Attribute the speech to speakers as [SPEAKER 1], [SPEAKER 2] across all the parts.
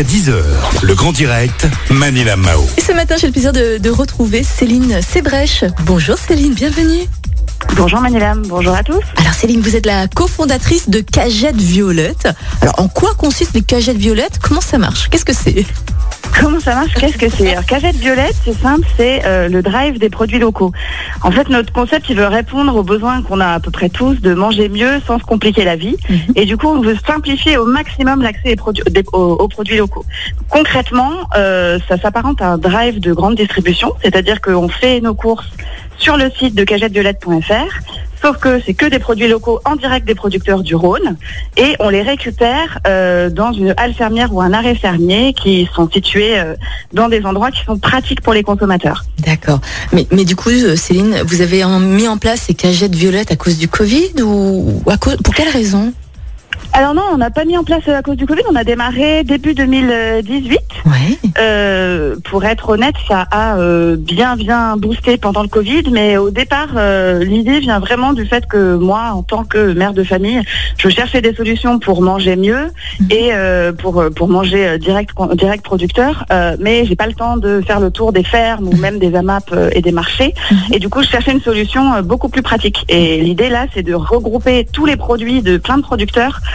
[SPEAKER 1] jusqu'à 10h. Le grand direct, Manila Mao.
[SPEAKER 2] Et ce matin, j'ai le plaisir de, de retrouver Céline Sébrèche. Bonjour Céline, bienvenue.
[SPEAKER 3] Bonjour Manilam, bonjour à tous.
[SPEAKER 2] Alors Céline, vous êtes la cofondatrice de Cagette Violette. Alors en quoi consistent les Cagettes Violettes? Comment ça marche? Qu'est-ce que c'est?
[SPEAKER 3] Comment ça marche? Qu'est-ce que c'est? Alors, Cagette Violette, c'est simple, c'est euh, le drive des produits locaux. En fait, notre concept, il veut répondre aux besoins qu'on a à peu près tous de manger mieux sans se compliquer la vie.
[SPEAKER 2] Mhm.
[SPEAKER 3] Et du coup, on veut simplifier au maximum l'accès aux, produ- des- aux- aux produits locaux. Concrètement, euh, ça s'apparente à un drive de grande distribution, c'est-à-dire qu'on fait nos courses sur le site de cagetteviolette.fr, sauf que c'est que des produits locaux en direct des producteurs du Rhône, et on les récupère euh, dans une halle fermière ou un arrêt fermier qui sont situés euh, dans des endroits qui sont pratiques pour les consommateurs.
[SPEAKER 2] D'accord. Mais, du coup, euh, Céline, vous avez mis en place ces Cagettes Violettes à cause du Covid ou pour quelle raison?
[SPEAKER 3] Alors non, on n'a pas mis en place euh, à cause du Covid, on a démarré début 2018.
[SPEAKER 2] Ouais.
[SPEAKER 3] Euh, pour être honnête, ça a euh, bien bien boosté pendant le Covid, mais au départ, euh, l'idée vient vraiment du fait que moi, en tant que mère de famille, je cherchais des solutions pour manger mieux
[SPEAKER 2] Mhm.
[SPEAKER 3] et euh, pour pour manger euh, direct direct producteur, euh, mais j'ai pas le temps de faire le tour des fermes ou même des AMAP euh, et des marchés.
[SPEAKER 2] Mhm.
[SPEAKER 3] Et du coup, je cherchais une solution euh, beaucoup plus pratique. Et l'idée là, c'est de regrouper tous les produits de plein de producteurs,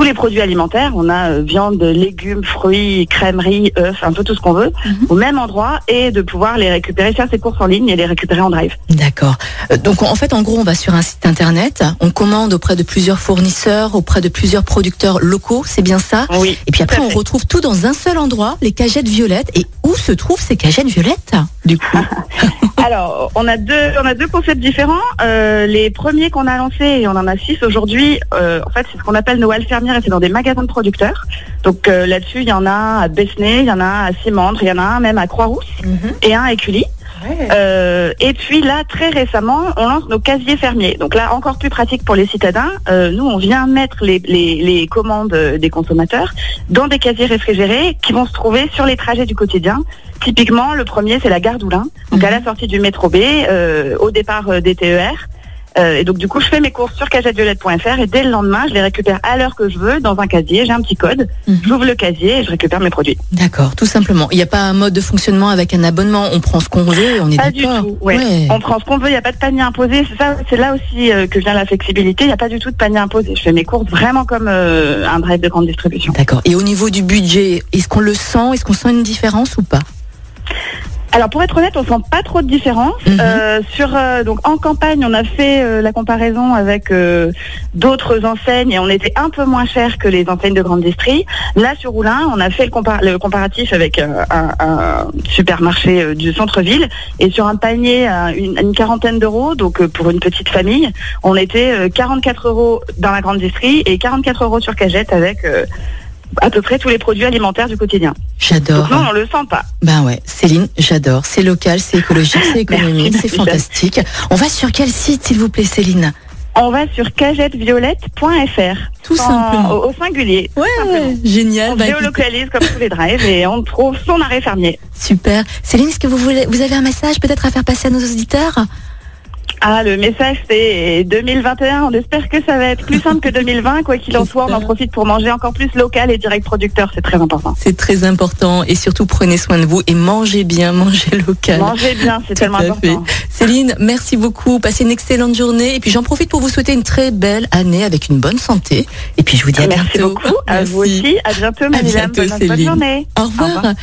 [SPEAKER 3] tous les produits alimentaires. On a euh, viande, légumes, fruits, crèmeries, œufs, un peu tout ce qu'on veut,
[SPEAKER 2] Mhm.
[SPEAKER 3] au même endroit, et de pouvoir les récupérer, faire ses courses en ligne et les récupérer en drive.
[SPEAKER 2] D'accord. Euh, Donc en fait, en gros, on va sur un site internet, on commande auprès de plusieurs fournisseurs, auprès de plusieurs producteurs locaux, c'est bien ça?
[SPEAKER 3] Oui.
[SPEAKER 2] Et puis après, on retrouve tout dans un seul endroit, les cagettes violettes. Et où se trouvent ces cagettes violettes, du coup?
[SPEAKER 3] Alors, on a deux, on a deux concepts différents. Euh, les premiers qu'on a lancés, et on en a six aujourd'hui, euh, en fait, c'est ce qu'on appelle nos fermières et c'est dans des magasins de producteurs. Donc euh, là-dessus, il y en a un à Besnay, il y en a un à Simandre, il y en a un même à Croix-Rousse et un à Écully. Euh, et puis là, très récemment, on lance nos casiers fermiers. Donc là, encore plus pratique pour les citadins. Euh, nous, on vient mettre les, les, les commandes des consommateurs dans des casiers réfrigérés qui vont se trouver sur les trajets du quotidien. Typiquement, le premier, c'est la gare d'Oulin. Donc à la sortie du métro B, euh, au départ des TER. Euh, et donc du coup, je fais mes courses sur cagetteviolette.fr et dès le lendemain, je les récupère à l'heure que je veux dans un casier. J'ai un petit code.
[SPEAKER 2] Mhm.
[SPEAKER 3] J'ouvre le casier et je récupère mes produits.
[SPEAKER 2] D'accord, tout simplement. Il n'y a pas un mode de fonctionnement avec un abonnement. On prend ce qu'on veut et on est
[SPEAKER 3] Pas du tout. Ouais.
[SPEAKER 2] Ouais.
[SPEAKER 3] On prend ce qu'on veut, il n'y a pas de panier imposé. C'est ça, c'est là aussi euh, que vient la flexibilité. Il n'y a pas du tout de panier imposé. Je fais mes courses vraiment comme euh, un drive de grande distribution.
[SPEAKER 2] D'accord. Et au niveau du budget, est-ce qu'on le sent? Est-ce qu'on sent une différence ou pas?
[SPEAKER 3] Alors pour être honnête, on sent pas trop de différence.
[SPEAKER 2] Mhm.
[SPEAKER 3] Euh, sur euh, donc en campagne, on a fait euh, la comparaison avec euh, d'autres enseignes et on était un peu moins cher que les enseignes de grande distrie. Là sur Oulin, on a fait le, compar- le comparatif avec euh, un, un supermarché euh, du centre-ville et sur un panier à une, à une quarantaine d'euros, donc euh, pour une petite famille, on était euh, 44 euros dans la grande distrie et 44 euros sur Cagette avec euh, à peu près tous les produits alimentaires du quotidien.
[SPEAKER 2] J'adore.
[SPEAKER 3] Non, on le sent pas.
[SPEAKER 2] Ben ouais, Céline, j'adore. C'est local, c'est écologique, c'est économique, c'est fantastique. On va sur quel site, s'il vous plaît, Céline?
[SPEAKER 3] On va sur cagetteviolette.fr.
[SPEAKER 2] Tout
[SPEAKER 3] Sans-
[SPEAKER 2] simplement.
[SPEAKER 3] Au, au singulier.
[SPEAKER 2] Ouais,
[SPEAKER 3] Simplement.
[SPEAKER 2] génial.
[SPEAKER 3] On
[SPEAKER 2] Bah,
[SPEAKER 3] géolocalise comme tous les drives et on trouve son arrêt fermier.
[SPEAKER 2] super. Céline, est-ce que vous voulez, vous avez un message peut-être à faire passer à nos auditeurs?
[SPEAKER 3] Ah, le message c'est 2021. On espère que ça va être plus simple que 2020. Quoi qu'il en soit, on en profite pour manger encore plus local et direct producteur. C'est très important.
[SPEAKER 2] C'est très important et surtout prenez soin de vous et mangez bien, mangez local.
[SPEAKER 3] Mangez bien, c'est tellement
[SPEAKER 2] à fait.
[SPEAKER 3] important.
[SPEAKER 2] Céline, merci beaucoup. Passez une excellente journée. Et puis j'en profite pour vous souhaiter une très belle année avec une bonne santé. Et puis je vous dis à
[SPEAKER 3] Merci
[SPEAKER 2] bientôt.
[SPEAKER 3] beaucoup. À vous
[SPEAKER 2] Merci.
[SPEAKER 3] aussi. À bientôt,
[SPEAKER 2] bientôt,
[SPEAKER 3] Bonne, bonne journée.
[SPEAKER 2] Au revoir.
[SPEAKER 3] revoir.